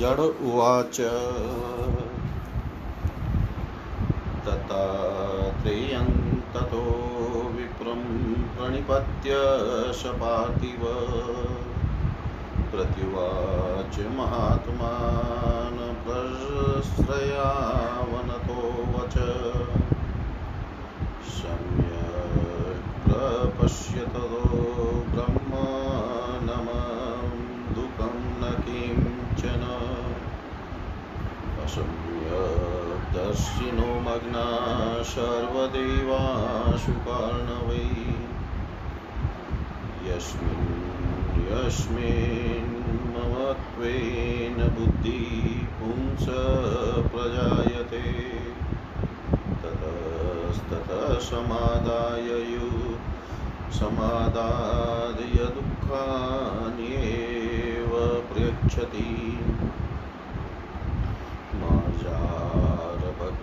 जड उवाच। ततो विप्रं प्रणिपत्य पार्थिव प्रत्युवाच महात्मान प्रश्रयावनतो वच। सम्यक् प्रपश्यततो ब्रह्मणमं दुःखं न किंचन असम्यक्दर्शिनो मग्ना सर्वदेवाशु कर्णवै यस्मिन् यस्मिन्ममत्वेन बुद्धिपुंस प्रजायते ततस्ततः समादाय यु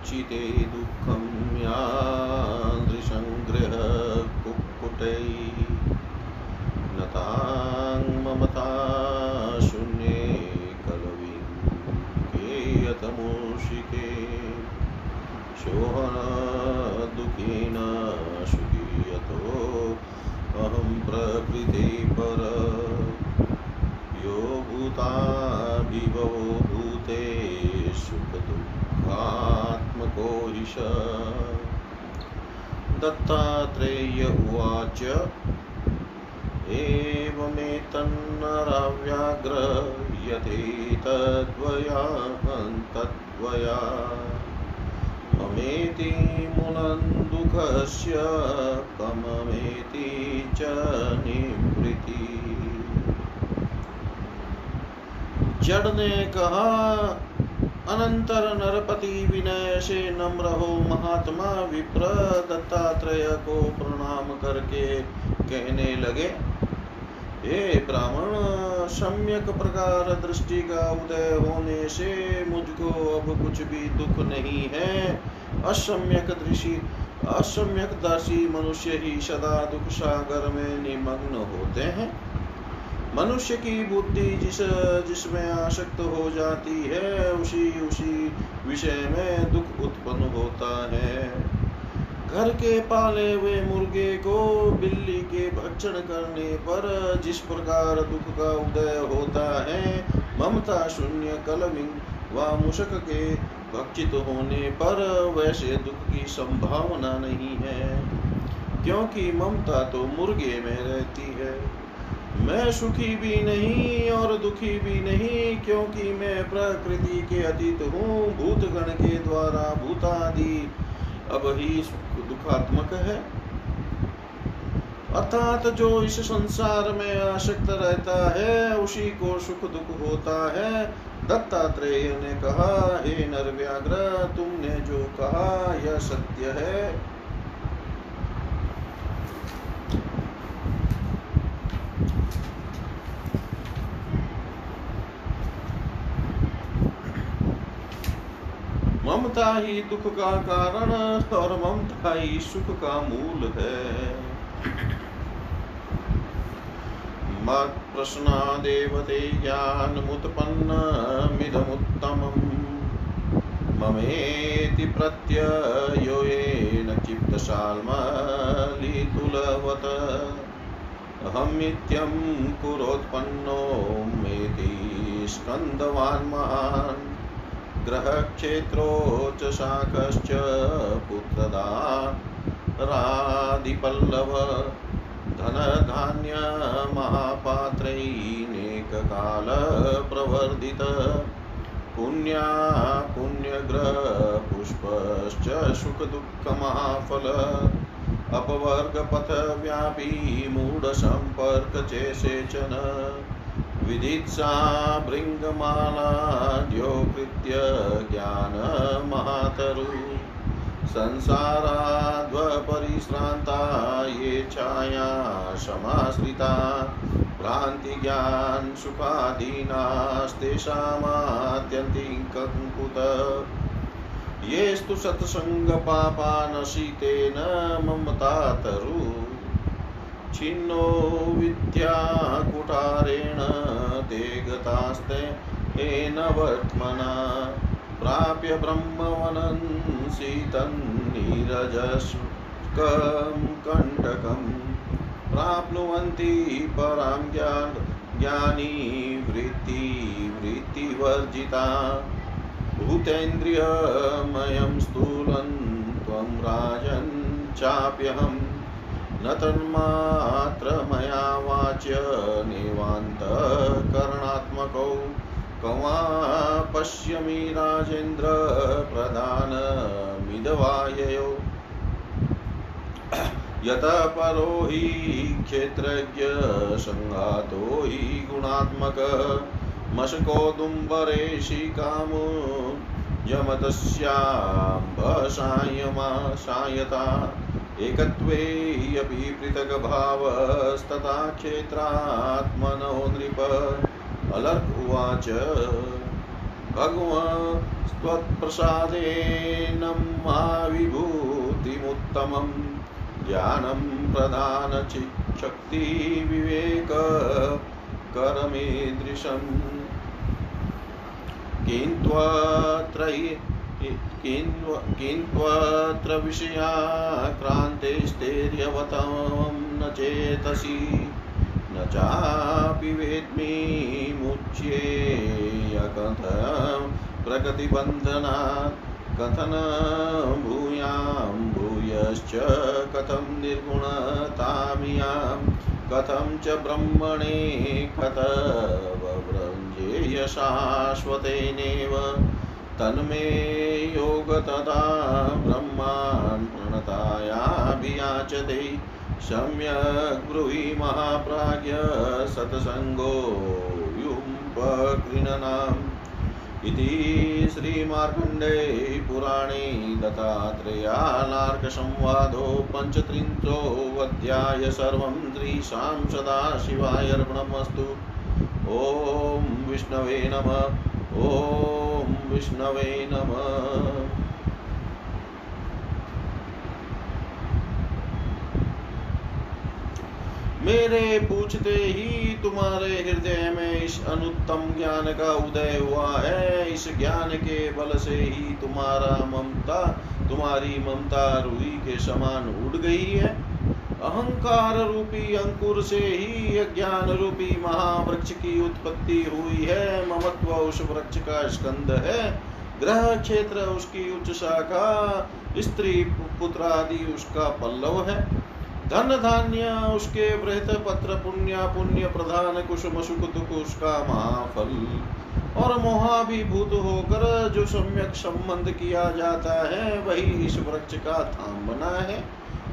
मार्जारभक्षिते दुःखं यादृशङ्ग्रह कुक्कुटैः नतां ममता शून्ये कलविङ्केयतमूषिके शोहनदुःखिन सुखीयतो अहं प्रकृते पर। यो भूताभिभवो भूते सुखदुःखात्मको हि दत्तात्रेय उवाच। एवमेतन्नराव्याघ्र यथेतद्वया तद्वया ममेति मुनन्दुःखस्य कममेति च निवृत्ति। जड़ ने कहा अनंतर नरपति विनय से नम्र हो महात्मा विप्र दत्तात्रेय को प्रणाम करके कहने लगे, हे ब्राह्मण, सम्यक प्रकार दृष्टि का उदय होने से मुझको अब कुछ भी दुख नहीं है। असम्यक दृषि, असम्यक दर्शी मनुष्य ही सदा दुख सागर में निमग्न होते हैं। मनुष्य की बुद्धि जिस जिसमें आसक्त हो जाती है, उसी उसी विषय में दुख उत्पन्न होता है। घर के पाले हुए मुर्गे को बिल्ली के भक्षण करने पर जिस प्रकार दुख का उदय होता है, ममता शून्य कलमिंग व मुशक के भक्षित होने पर वैसे दुख की संभावना नहीं है, क्योंकि ममता तो मुर्गे में रहती है। मैं सुखी भी नहीं और दुखी भी नहीं, क्योंकि मैं प्रकृति के अतीत हूँ, भूतगण के द्वारा भूतादि। अब ही दुखात्मक है। अर्थात जो इस संसार में आसक्त रहता है, उसी को सुख दुख होता है। दत्तात्रेय ने कहा, हे नर नरव्याग्र तुमने जो कहा, यह सत्य है। ममता ही दुख का कारण और ममता ही सुख का मूल है। मत प्रश्नादेवते ज्ञानमुत्पन्नमिदमुत्तमम् ममेति प्रत्ययो येन क्षिप्तशाल्मलितुलवत् अहमित्यं कुरोत्पन्नो मेति स्कन्दवान् महान् ग्रहक्षेत्रो च शाखश्च पुत्रदा। रादिपल्लव धनधान्यमहापात्रैनेककालप्रवर्धित। पुण्या पुण्यग्रहपुष्पश्च सुखदुःखमहाफल अपवर्गपथव्यापी मूढसम्पर्कचेषेचन विदित्सा भृङ्गमालाढ्यो कृत्य ज्ञानमहातरु संसाराद्वपरिश्रान्ता ये छाया समाश्रिता भ्रान्तिज्ञान सुखादीनास्तेषामात्यन्तिकङ्कुत। येस्तु सत्सङ्गपापानशीतेन ममतातरु। छिन्नो विद्याकुटारेण ते गता समास्ते येन वर्त्मना। प्राप्य ब्रह्मवनं शीतन्नीरजस्कं कण्टकं प्राप्नुवन्ति परां ज्ञानी वृत्ति वृत्तिवर्जिता। भूतेन्द्रियमयं स्थूलं त्वं राजन् चाप्यहं न तन्मात्रमया वाच्य नेवान्तकरणात्मकौ कवा पश्यमि राजेन्द्र प्रधानमिदवाययो। यतः परो हि क्षेत्रज्ञ सङ्घातो हि गुणात्मक मशकोदुम्बरेशि कामो सायता एकत्वे अपि पृथग्भावस्तथा क्षेत्रात्मनो नृप। अलर्क उवाच भगवत्प्रसादेन महाविभूतिमुत्तमं ज्ञानं प्रधानचिशक्तिविवेककरमीदृशम् किन्त्वत्र किन्त्वत्र विषयाक्रान्तेस्तैर्यवतं न चेतसि, न चापि वेद्मि मुच्येयकथं प्रगतिबन्धनात् कथन भूयां, भूयश्च कथं निर्गुणतामियाँ, कथं च ब्रह्मणे कथव्रञ्जेय शाश्वतेनेव तन्मे योगतदा ब्रह्मान् प्रणतायाभियाचते। सम्यक् ब्रूहि महाप्राज्ञ सत्सङ्गो युम्पकृणनाम्। इति श्रीमार्कण्डे पुराणे दत्तात्रेयालार्कसंवादो पञ्चत्रिंशोऽध्याय सर्वं त्रिशां सदाशिवाय अर्पणमस्तु। ॐ विष्णवे नमः। ॐ विष्णवे नमः। मेरे पूछते ही तुम्हारे हृदय में इस अनुत्तम ज्ञान का उदय हुआ है। इस ज्ञान के बल से ही तुम्हारा ममता, तुम्हारी ममता रूही के समान उड़ गई है। अहंकार रूपी अंकुर से ही ज्ञान रूपी महावृक्ष की उत्पत्ति हुई है। ममत्व उस वृक्ष का स्कंद है। ग्रह क्षेत्र उसकी उच्च शाखा, स्त्री पुत्र आदि उसका पल्लव है। धन धान्य उसके वृहत पत्र, पुण्य पुण्य प्रधान, कुसुम सुख दुख उसका महाफल। और मोहाभिभूत होकर जो सम्यक संबंध किया जाता है, वही इस वृक्ष का थाम बना है।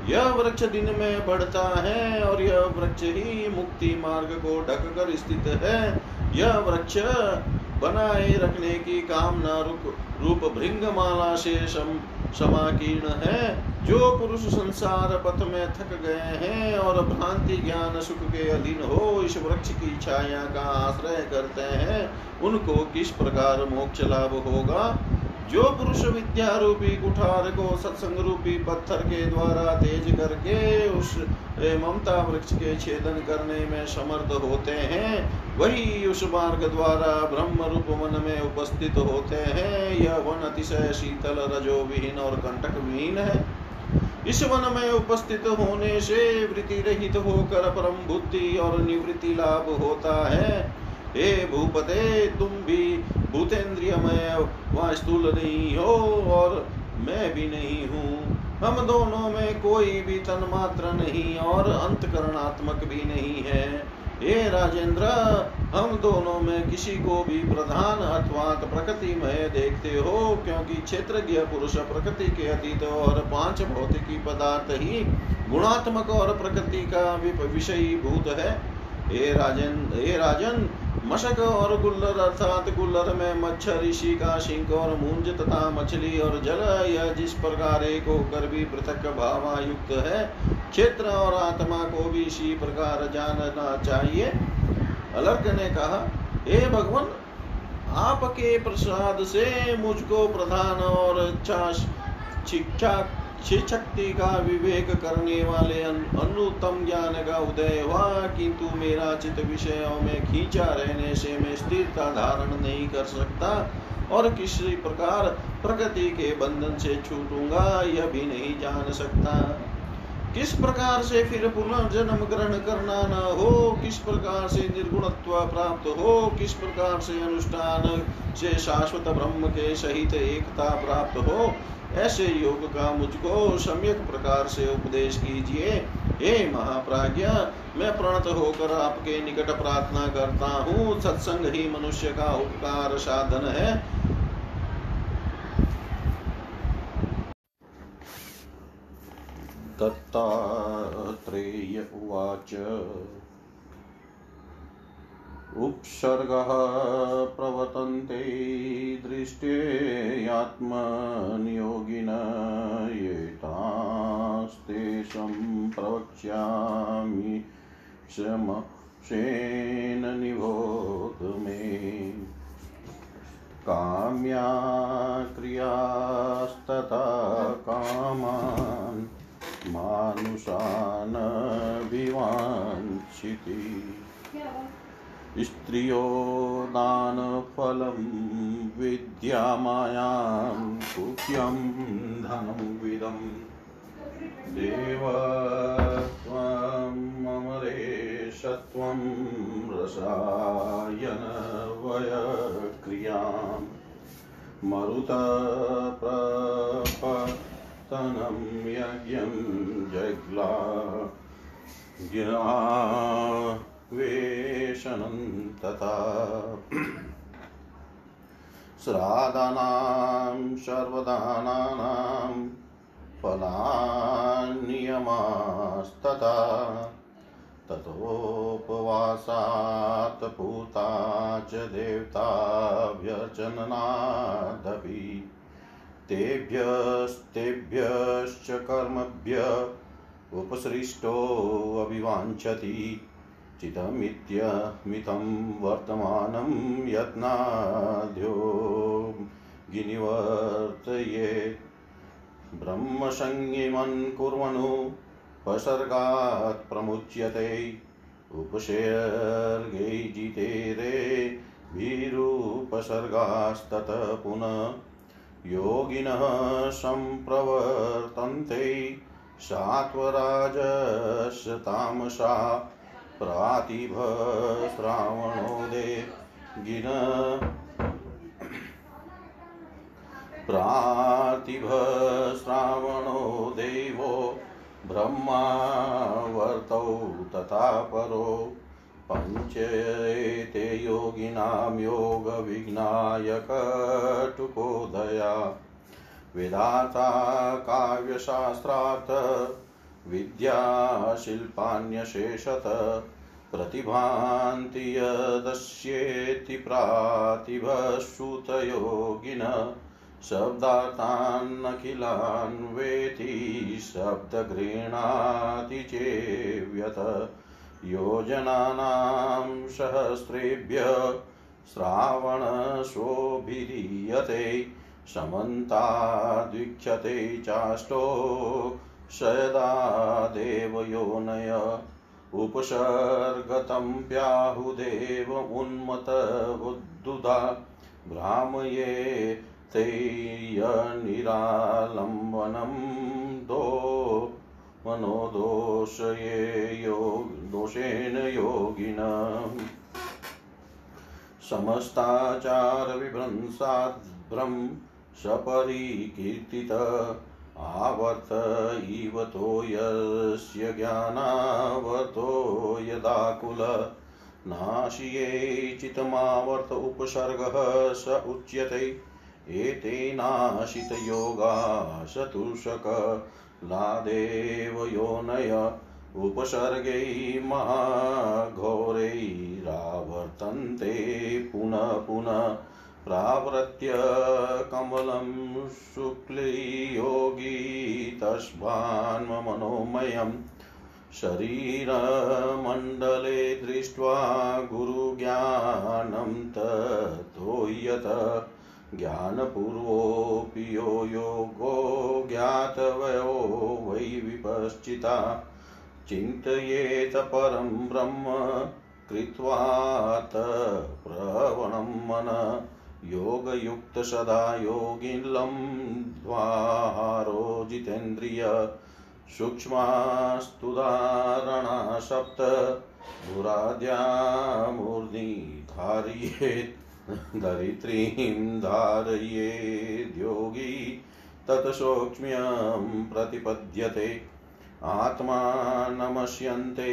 यह वृक्ष दिन में बढ़ता है और यह वृक्ष ही मुक्ति मार्ग को ढक कर स्थित है। यह वृक्ष बनाए रखने की कामना रूप भृंग माला से समाकीर्ण है। जो पुरुष संसार पथ में थक गए हैं और भ्रांति ज्ञान सुख के अधीन हो, इस वृक्ष की छाया का आश्रय करते हैं उनको किस प्रकार मोक्ष लाभ होगा? जो पुरुष विद्या रूपी कुठार को सत्संग रूपी पत्थर के द्वारा तेज करके उस ममता वृक्ष के छेदन करने में समर्थ होते हैं, वही उस मार्ग द्वारा ब्रह्म रूप मन में उपस्थित होते हैं। यह वन अतिशय शीतल रजो विहीन और कंटक विहीन है। इस वन में उपस्थित होने से वृत्ति रहित होकर परम बुद्धि और निवृत्ति लाभ होता है। हे भूपते, तुम भी भूतेन्द्रियमय वहाँ स्थूल नहीं हो और मैं भी नहीं हूँ। हम दोनों में कोई भी तन मात्र नहीं और अंतकरणात्मक भी नहीं है। हे राजेंद्र, हम दोनों में किसी को भी प्रधान अथवा प्रकृति में देखते हो, क्योंकि क्षेत्रज्ञ पुरुष प्रकृति के अतीत और पाँच भौतिकी पदार्थ ही गुणात्मक और प्रकृति का विषयी भूत है। हे राजन हे राजन मशक और गुल्लर अर्थात गुल्लर में मच्छर, ऋषि का शिंक और मूंज तथा मछली और जल यह जिस प्रकार एक होकर भी पृथक भावायुक्त है, क्षेत्र और आत्मा को भी इसी प्रकार जानना चाहिए। अलर्क ने कहा, हे भगवान, आपके प्रसाद से मुझको प्रधान और अच्छा शिक्षा शक्ति का विवेक करने वाले अनुत्तम ज्ञान का उदय हुआ, किंतु मेरा चित विषयों में खींचा रहने से मैं स्थिरता धारण नहीं कर सकता और किसी प्रकार प्रकृति के बंधन से छूटूँगा, यह भी नहीं जान सकता। किस प्रकार से फिर पुनर्जन्म ग्रहण करना न हो, किस प्रकार से निर्गुणत्व प्राप्त हो, किस प्रकार से अनुष्ठान से शाश्वत ब्रह्म के सहित एकता प्राप्त हो ऐसे योग का मुझको सम्यक प्रकार से उपदेश कीजिए। हे महाप्राज्ञ, मैं प्रणत होकर आपके निकट प्रार्थना करता हूँ। सत्संग ही मनुष्य का उपकार साधन है। दत्तात्रेय उवाच। उपसर्गः प्रवर्तन्ते दृष्टेयात्मनियोगिन एतास्तेषं प्रवक्ष्यामि शमशेन निबोध मे। काम्या क्रियास्तथा कामान् मानुषानभिवाञ्छिति। स्त्रियो दानफलं विद्यामायां कुह्यं धनं विदम् देवत्वमरेशत्वं रसायनवयक्रियाम् मरुतप्रपतनं यज्ञं जग्ला। वेषणं तथा। श्रादानां सर्वदानानां फलान्नियमास्तथा। ततोपवासात् पूता च देवताभ्यर्चननादपि तेभ्यस्तेभ्यश्च कर्मभ्य उपसृष्टोऽभिवाञ्छति चितमित्यमितं वर्तमानं यत्नाद्यो गिनिवर्तये ब्रह्मसंज्ञमन् कुर्वनु उपसर्गात् प्रमुच्यते उपसर्गै जितेरे भीरुपसर्गास्ततः पुनः योगिनः सम्प्रवर्तन्ते सात्वराजस्तामसा प्रातिभश्रावणोदे गिन। प्रातिभश्रावणो देवो ब्रह्मावर्तौ तथा परो। पञ्चेते योगिनां योगविघ्नायकटुकोदया वेदाता काव्यशास्त्रात् विद्याशिल्पान्यशेषत प्रतिभान्ति यदस्येति प्रातिभश्रुतयोगिन शब्दार्थान्नखिलान् वेति शब्दगृह्णाति चेव्यत योजनानां सहस्रेभ्य श्रावणशोभिरीयते समन्ताद्वीक्षते चाष्टो शयदा देवयोनय उपसर्गतं प्याहुदेव उन्मतबुद्धुधा भ्रामये तेयनिरालम्बनं दो मनोदोषये योग दोषेण योगिनम् समस्ताचारविभ्रंसाद्भ्रं सपरिकीर्तित आवर्त इव तो यस्य ज्ञानावर्तो यदाकुल नाशिये चितमावर्त उपसर्गः स उच्यते। एतेनाशितयोगा शतुषक लादेव योनय उपसर्गै महाघोरैरावर्तन्ते पुनः पुनः। प्रावृत्य कमलं शुक्लयोगी तस्भान्मनोमयम् शरीरमण्डले दृष्ट्वा गुरुज्ञानं ततो यत ज्ञानपूर्वोऽपि यो योगो ज्ञातवयो वै विपश्चिता चिन्तयेत परं ब्रह्म कृत्वात् प्रवणं मन योगयुक्तसदा योगिलं द्वारो जितेन्द्रिय सूक्ष्मास्तुदारणा सप्त धुराद्या मूर्ध्नि धारयेत् धरित्रीं धारयेद्योगी तत्सौक्ष्म्यं प्रतिपद्यते। आत्मा नमस्यन्ते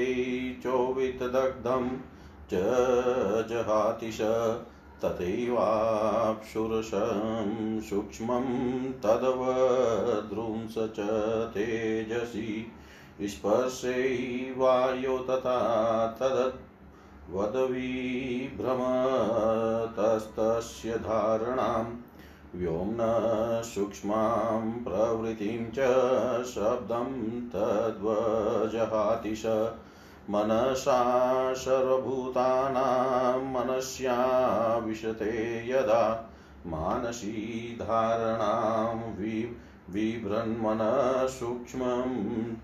चोवितदग्धं च जहातिश तथैवाप्सुरसं सूक्ष्मं तदवद्रुंस च तेजसि स्पर्शे वायो तथा तदत् वदविभ्रमतस्तस्य धारणां व्योम्न सूक्ष्मां प्रवृत्तिं च शब्दं तद्वजहातिश मनसा सर्वभूतानां मनस्या विशते यदा मानसी धारणां वि बिभ्रन्मनः सूक्ष्मं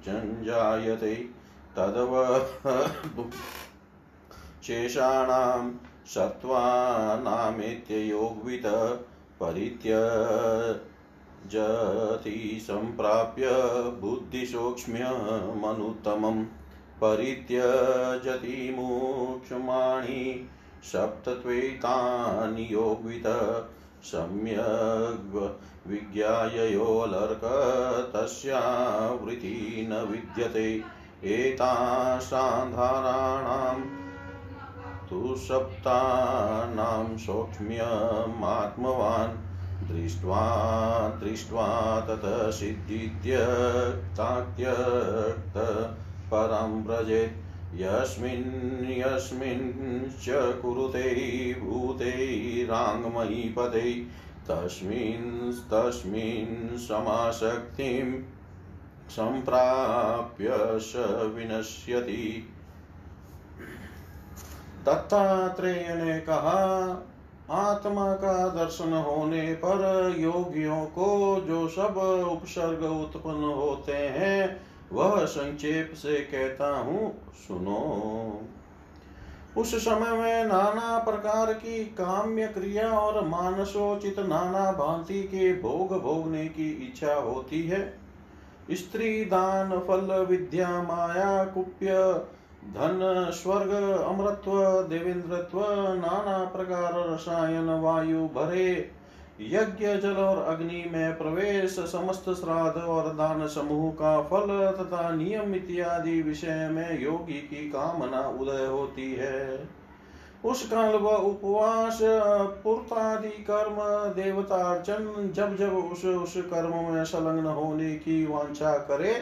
चञ्जायते तदव शेषाणां सत्त्वानामित्ययोग्वित परित्यजति सम्प्राप्य बुद्धिसूक्ष्म्यमनुत्तमम्। परित्यजति मोक्षमाणि सप्तत्वेतानि योग्वित सम्यग् विज्ञाययोऽलर्क तस्यावृत्ति न विद्यते एतासान्धाराणां तु सप्तानां सौक्ष्म्यमात्मवान् दृष्ट्वा दृष्ट्वा ततः सिद्धित्यक्तात्यक्त परं व्रजेत् यस्मिन् यस्मिन् च कुरुते भूतैराङ्मयीपदे तस्मिंस्तस्मिन् समाशक्तिं सम्प्राप्य स विनश्यति। दत्तात्रेय ने कहा, आत्मा का दर्शन होने पर योगियों को जो सब उपसर्ग उत्पन्न होते हैं वह संक्षेप से कहता हूँ, सुनो। उस समय में नाना प्रकार की काम्य क्रिया और मानसोचित नाना भांति के भोग भोगने की इच्छा होती है। स्त्री दान, फल, विद्या, माया, कुप्य, धन, स्वर्ग, अमृत्व, देवेंद्रत्व, नाना प्रकार रसायन, वायु, भरे यज्ञ जल और अग्नि में प्रवेश, समस्त श्राद्ध और दान समूह का फल तथा नियम इत्यादि विषय में योगी की कामना उदय होती है। उस काल व उपवास, पूर्तादि कर्म, देवतार्चन जब जब उस उस कर्म में संलग्न होने की वांछा करे,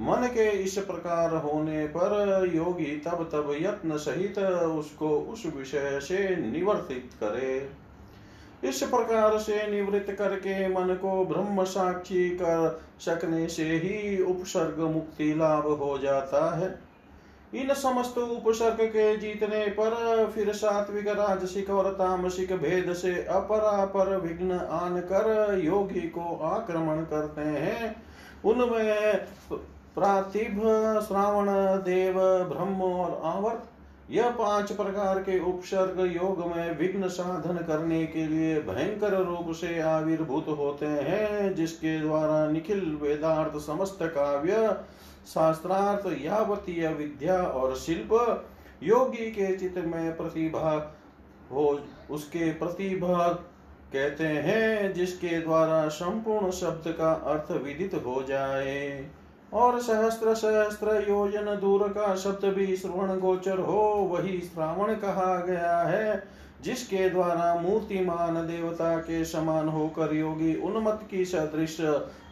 मन के इस प्रकार होने पर योगी तब तब यत्न सहित उसको उस विषय से निवर्तित करे। इस प्रकार से निवृत्त करके मन को ब्रह्म साक्षी कर सकने से ही उपसर्ग मुक्ति लाभ हो जाता है। इन समस्त उपसर्ग के जीतने पर फिर सात्विक, राजसिक और तामसिक भेद से अपरापर विघ्न आन कर योगी को आक्रमण करते हैं। उनमें प्रातिभ, श्रावण, देव, ब्रह्म और आवर्त यह पाँच प्रकार के उपसर्ग योग में विघ्न साधन करने के लिए भयंकर रूप से आविर्भूत होते हैं, जिसके द्वारा निखिल वेदार्थ समस्त काव्य, शास्त्रार्थ, यावतीय विद्या और शिल्प योगी के चित्त में प्रतिभा हो, उसके प्रतिभा कहते हैं, जिसके द्वारा संपूर्ण शब्द का अर्थ विदित हो जाए। और सहस्त्र सहस्त्र योजन दूर का शब्द भी श्रवण गोचर हो, वही श्रावण कहा गया है, जिसके द्वारा मूर्तिमान देवता के समान होकर योगी उन्मत की सदृश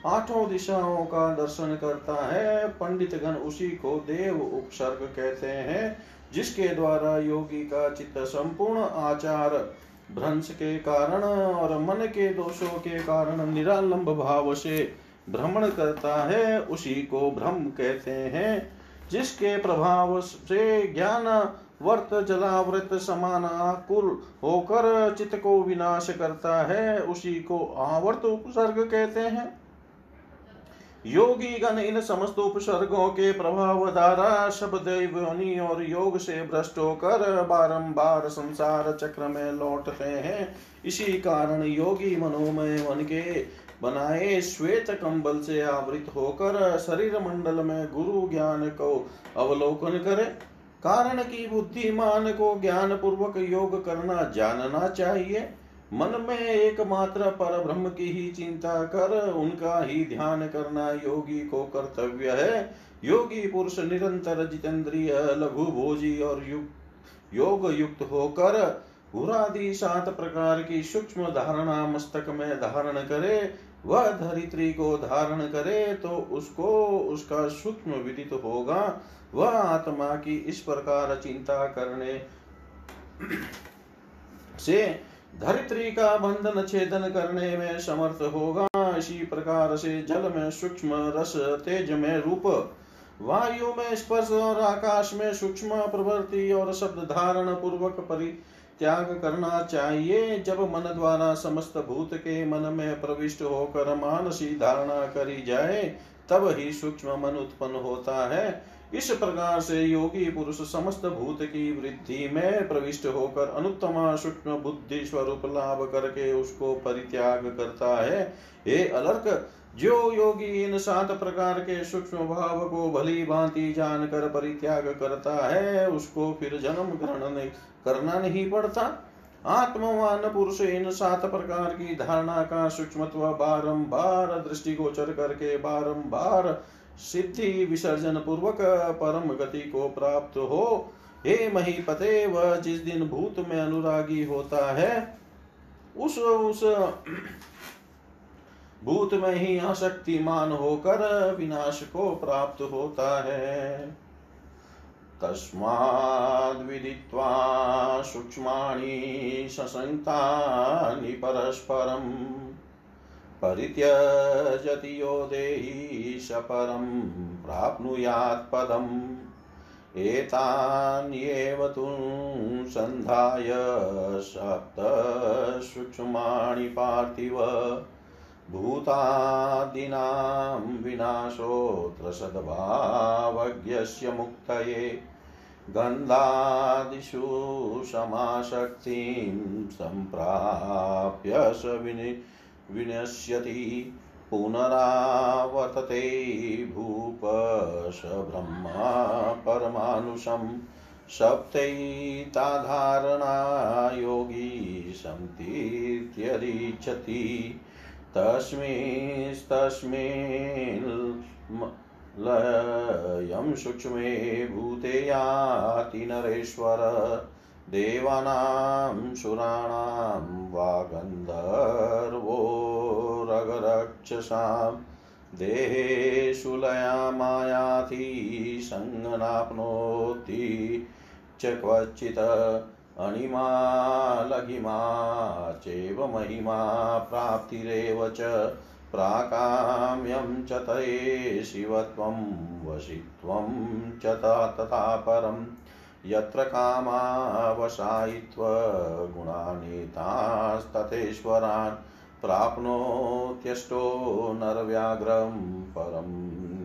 आठों दिशाओं का दर्शन करता है। पंडित गण उसी को देव उपसर्ग कहते हैं, जिसके द्वारा योगी का चित्त संपूर्ण आचार, भ्रंश के कारण और मन के दोषों के कारण निरालंब भाव से भ्रमण करता है, उसी को भ्रम कहते हैं, जिसके प्रभाव से ज्ञान वर्त जलावृत समान आकुल होकर चित्त को विनाश करता है, उसी को आवर्त उपसर्ग कहते हैं। योगी गण इन समस्त उपसर्गों के प्रभाव द्वारा शब्द और योग से भ्रष्ट होकर बारंबार संसार चक्र में लौटते हैं। इसी कारण योगी मनोमय मन के बनाए श्वेत कंबल से आवृत होकर शरीर मंडल में गुरु ज्ञान को अवलोकन करे। कारण की बुद्धिमान को ज्ञान पूर्वक योग करना जानना चाहिए। मन में एकमात्र पर ब्रह्म की ही चिंता कर, उनका ही ध्यान करना योगी को कर्तव्य है। योगी पुरुष निरंतर जितेंद्रिय लघु भोजी और युग योग युक्त होकर घुरादि सात प्रकार की सूक्ष्म धारणा मस्तक में धारण करे, वह धरित्री को धारण करे तो उसको उसका सूक्ष्म विदित होगा। वह आत्मा की इस प्रकार चिंता करने से धरित्री का बंधन छेदन करने में समर्थ होगा। इसी प्रकार से जल में सूक्ष्म रस, तेज में रूप, वायु में स्पर्श और आकाश में सूक्ष्म प्रवृत्ति और शब्द धारण पूर्वक परित्याग करना चाहिए। जब मन द्वारा समस्त भूत के मन में प्रविष्ट होकर मानसी धारणा करी जाए, तब ही सूक्ष्म मन उत्पन्न होता है। इस प्रकार से योगी पुरुष समस्त भूत की वृद्धि में प्रविष्ट होकर अनुत्तम सूक्ष्म बुद्धि स्वरूप लाभ करके उसको परित्याग करता है। हे अलर्क जो योगी इन सात प्रकार के सूक्ष्म भाव को भली भांति जानकर परित्याग करता है, उसको फिर जन्म ग्रहण करना नहीं पड़ता। आत्मवान पुरुष इन सात प्रकार की धारणा का सूक्ष्मत्व बारंबार दृष्टिगोचर करके बारंबार सिद्धि विसर्जन पूर्वक परम गति को प्राप्त हो। हे महीपते वह जिस दिन भूत में अनुरागी होता है, उस उस भूत में ही अशक्तिमान होकर विनाश को प्राप्त होता है। तस्माद्विदित्वा सूक्ष्माणि ससङ्क्तानि परस्परम् परित्यजति यो देहि स परं प्राप्नुयात् पदम्। एतान्येव तु सन्धाय सप्तसूक्ष्माणि पार्थिव। भूतादीनां विनाशोऽत्र मुक्तये गन्धादिषु समाशक्तिं सम्प्राप्य स विनि, विनश्यति पुनरावर्तते भूप स ब्रह्मा परमानुषम् सप्तैताधारणा योगी सन्तीत्यरीच्छति तस्मिंस्तस्मिन् लयं सूक्ष्मे भूते याति नरेश्वर। देवानां सुराणां वा गन्धर्वोरगरक्षसां। देहेषु लयामायाति सङ्गनाप्नोति च क्वचित् अणिमा लघिमा चैव महिमा प्राप्तिरेव च प्राकाम्यं च तये शिवत्वं वशित्वं च तथा परम् यत्र कामावसायित्वगुणानीतास्तथेश्वरान् प्राप्नोत्यष्टो नरव्याघ्रं परं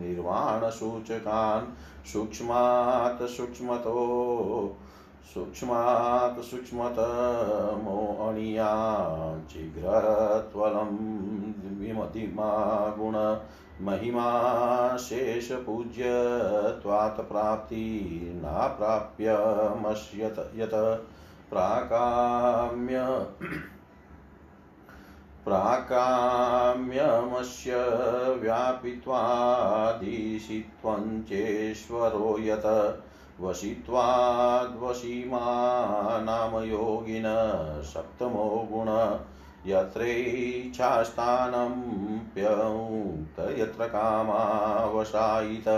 निर्वाणसूचकान्। सूक्ष्मात् सूक्ष्मतो सूक्ष्मात् सूक्ष्मतमोऽणिया चिघ्रत्वलं विमतिमा गुण महिमा शेषपूज्यत्वात् प्राप्ति नाप्राप्यमश्यत यत् प्राकाम्य प्राकाम्यमस्य व्यापित्वादिशित्वं चेश्वरो यत् वशित्वाद्वशीमा नाम योगिन सप्तमो गुण यत्रैच्छास्थानम्प्यौत यत्र कामावसायित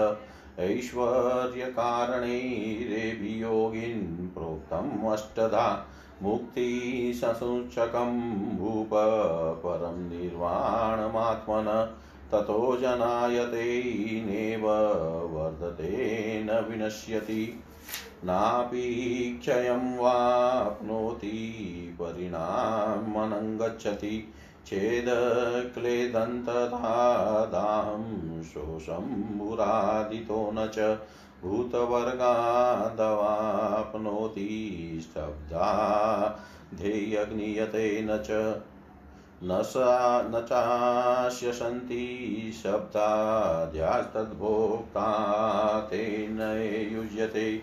ऐश्वर्यकारणैरेभियोगिन् प्रोक्तम् अष्टधा मुक्तिससूचकं भूप परं निर्वाणमात्मन ततो जनायते नैव वर्धते, न विनश्यति। नापि क्षयं वाप्नोति परिणामनङ्गच्छति छेदक्लेदन्तदाहं शोषम्बुरादितो न च भूतवर्गादवाप्नोति। स्तब्धा ध्येयग्नियते न च न सा न चास्य सन्ति शब्दाद्यास्तद्भोक्ता तेन युज्यते।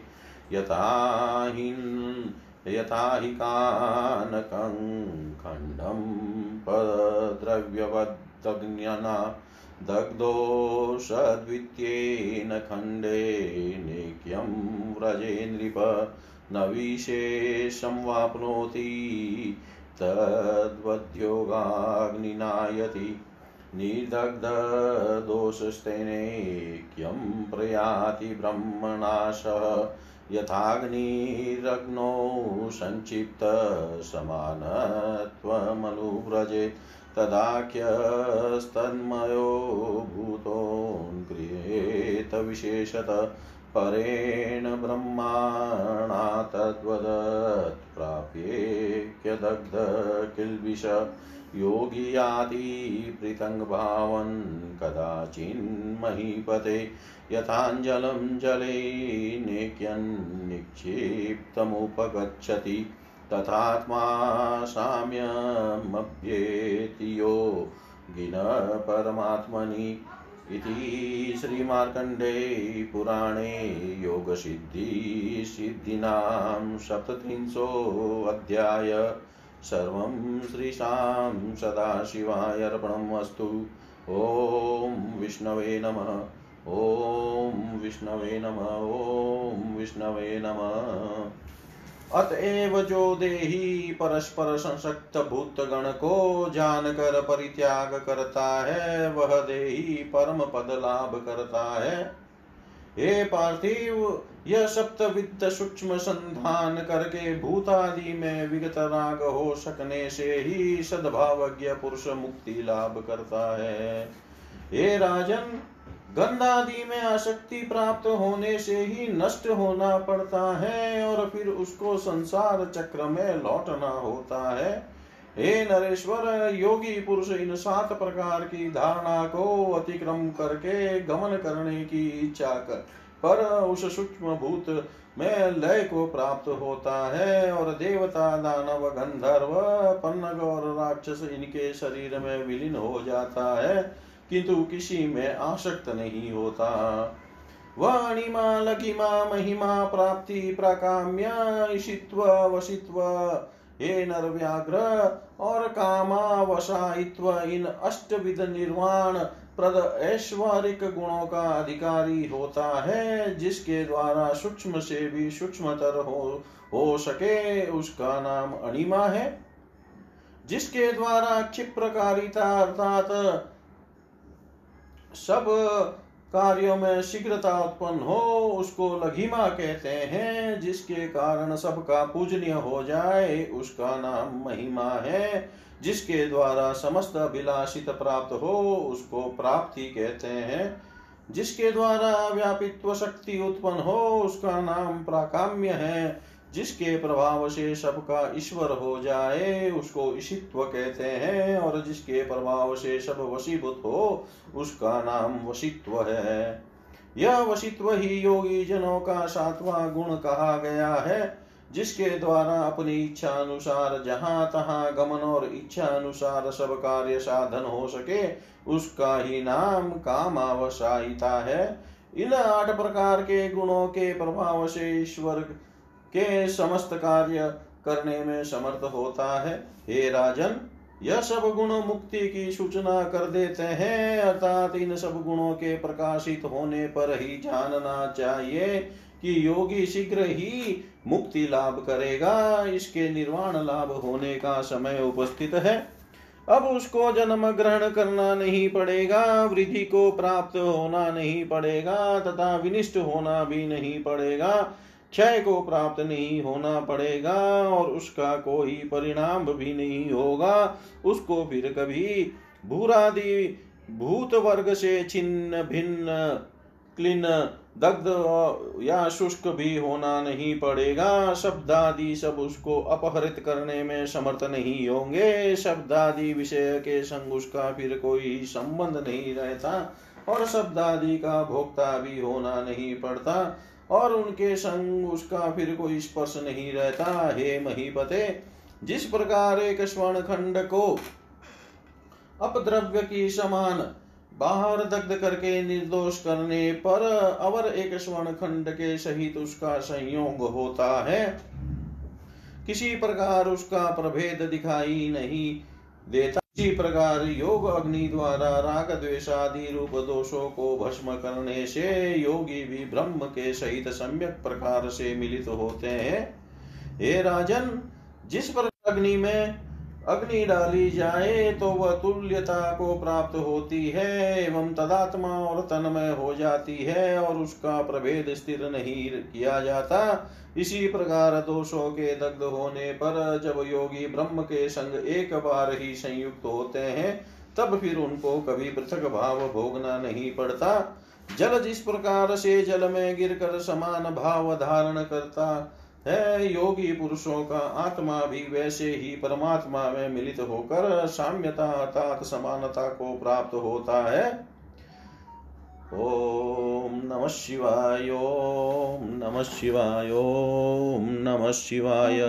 यथा हिन् यथा हि कानकं खण्डं पद्रव्यवद्दग्न्यना। दग्धोषद्वित्येन खण्डेनेक्यं व्रजे नृप न विशेषं वाप्नोति तद्वद्योगाग्निनायति निर्दग्धदोषस्तेनेक्यं प्रयाति ब्रह्मणाशः यथाग्निरग्नौ सञ्क्षिप्तसमानत्वमनुव्रजेत् तदाख्यस्तन्मयो भूतोऽङ्क्रियेत विशेषत परेण ब्रह्माणा तद्वदत्प्राप्येक्यदग्धकिल्बिष योगी याति पृथङ्भावन् कदाचिन्महीपते यथाञ्जलं जले नेक्यन्निक्षिप्तमुपगच्छति तथात्मा साम्यमभ्येति यो गिन परमात्मनि। इति श्रीमार्कण्डे पुराणे योगसिद्धिसिद्धीनां सप्तत्रिंशोऽध्याय सर्वं श्रीशां सदाशिवाय अर्पणम् अस्तु। ॐ विष्णवे नमः। ॐ विष्णवे नमः। ॐ विष्णवे नमः। अतएव जो देही परस्पर संसक्त भूत गण को जानकर परित्याग करता है, वह देही परम पद लाभ करता है। हे पार्थिव, यह सप्तवित्त सूक्ष्म संधान करके भूतादि में विगत राग हो सकने से ही सद्भावज्ञ पुरुष मुक्ति लाभ करता है। हे राजन गंधादि में आसक्ति प्राप्त होने से ही नष्ट होना पड़ता है और फिर उसको संसार चक्र में लौटना होता है। हे नरेश्वर, योगी पुरुष, इन सात प्रकार की धारणा को अतिक्रम करके गमन करने की इच्छा कर। पर उस सूक्ष्म भूत में लय को प्राप्त होता है और देवता, दानव, गंधर्व, पन्नग और राक्षस इनके शरीर में विलीन हो जाता है। किंतु किसी में आसक्त नहीं होता। वह लघिमा महिमा प्राप्ति प्राकाम्य ईशित्व वशित्व। हे नर व्याघ्र, और कामा वसायित्व, इन अष्टविध निर्वाण प्रद ऐश्वरिक गुणों का अधिकारी होता है, जिसके द्वारा सूक्ष्म से भी सूक्ष्मतर हो हो सके, उसका नाम अणिमा है, जिसके द्वारा क्षिप्रकारिता अर्थात सब कार्यों में शीघ्रता उत्पन्न हो, उसको लघिमा कहते हैं, जिसके कारण सबका पूजनीय हो जाए, उसका नाम महिमा है। जिसके द्वारा समस्त अभिलाषित प्राप्त हो, उसको प्राप्ति कहते हैं। जिसके द्वारा व्यापित्व शक्ति उत्पन्न हो, उसका नाम प्राकाम्य है। जिसके प्रभाव से सबका ईश्वर हो जाए, उसको ईशित्व कहते हैं, और जिसके प्रभाव से सब वशीभूत हो, उसका नाम वशित्व है। यह वशित्व ही योगी जनों का सातवां गुण कहा गया है, जिसके द्वारा अपनी इच्छा अनुसार जहाँ तहां गमन और इच्छा अनुसार सब कार्य साधन हो सके, उसका ही नाम कामावसायिता है। इन आठ प्रकार के गुणों के प्रभाव से ईश्वर के समस्त कार्य करने में समर्थ होता है। हे राजन, यह सब गुण मुक्ति की सूचना कर देते हैं, अर्थात इन सब गुणों के प्रकाशित होने पर ही जानना चाहिए कि योगी शीघ्र ही मुक्ति लाभ करेगा। इसके निर्वाण लाभ होने का समय उपस्थित है। अब उसको जन्म ग्रहण करना नहीं पड़ेगा, वृद्धि को प्राप्त होना नहीं पड़ेगा, तथा विनिष्ट होना भी नहीं पड़ेगा। क्षय को प्राप्त नहीं होना पड़ेगा और उसका कोई परिणाम भी नहीं होगा। उसको फिर कभी भूरादि भूत वर्ग से छिन्न भिन्न क्लिन दग्ध या शुष्क भी होना नहीं पड़ेगा। शब्द आदि सब उसको अपहरित करने में समर्थ नहीं होंगे। शब्द आदि विषय के संग उसका फिर कोई संबंध नहीं रहता और शब्द आदि का भोक्ता भी होना नहीं पड़ता। और उनके संग उसका फिर कोई स्पर्श नहीं रहता। हे महीपते, जिस प्रकार एक स्वर्ण खंड को अपद्रव्य की समान बाहर दग्ध करके निर्दोष करने पर अवर एक स्वर्ण खंड के सहित उसका संयोग होता है। किसी प्रकार उसका प्रभेद दिखाई नहीं देता। इसी प्रकार योग अग्नि द्वारा राग द्वेषादि रूप दोषों को भस्म करने से योगी भी ब्रह्म के सहित सम्यक प्रकार से मिलित होते हैं। हे राजन, जिस पर अग्नि में अग्नि डाली जाए तो वह तुल्यता को प्राप्त होती है एवं तदात्मा और तन्मय हो जाती है और उसका प्रभेद स्थिर नहीं किया जाता। इसी प्रकार दोषों के दग्ध होने पर जब योगी ब्रह्म के संग एक बार ही संयुक्त होते हैं, तब फिर उनको कभी पृथक भाव भोगना नहीं पड़ता। जल जिस प्रकार से जल में गिरकर समान भाव धारण करता है, योगी पुरुषों का आत्मा भी वैसे ही परमात्मा में मिलित होकर साम्यता अर्थात समानता को प्राप्त होता है। ओम नमः शिवाय, ओम नमः शिवाय, ओम नमः शिवाय।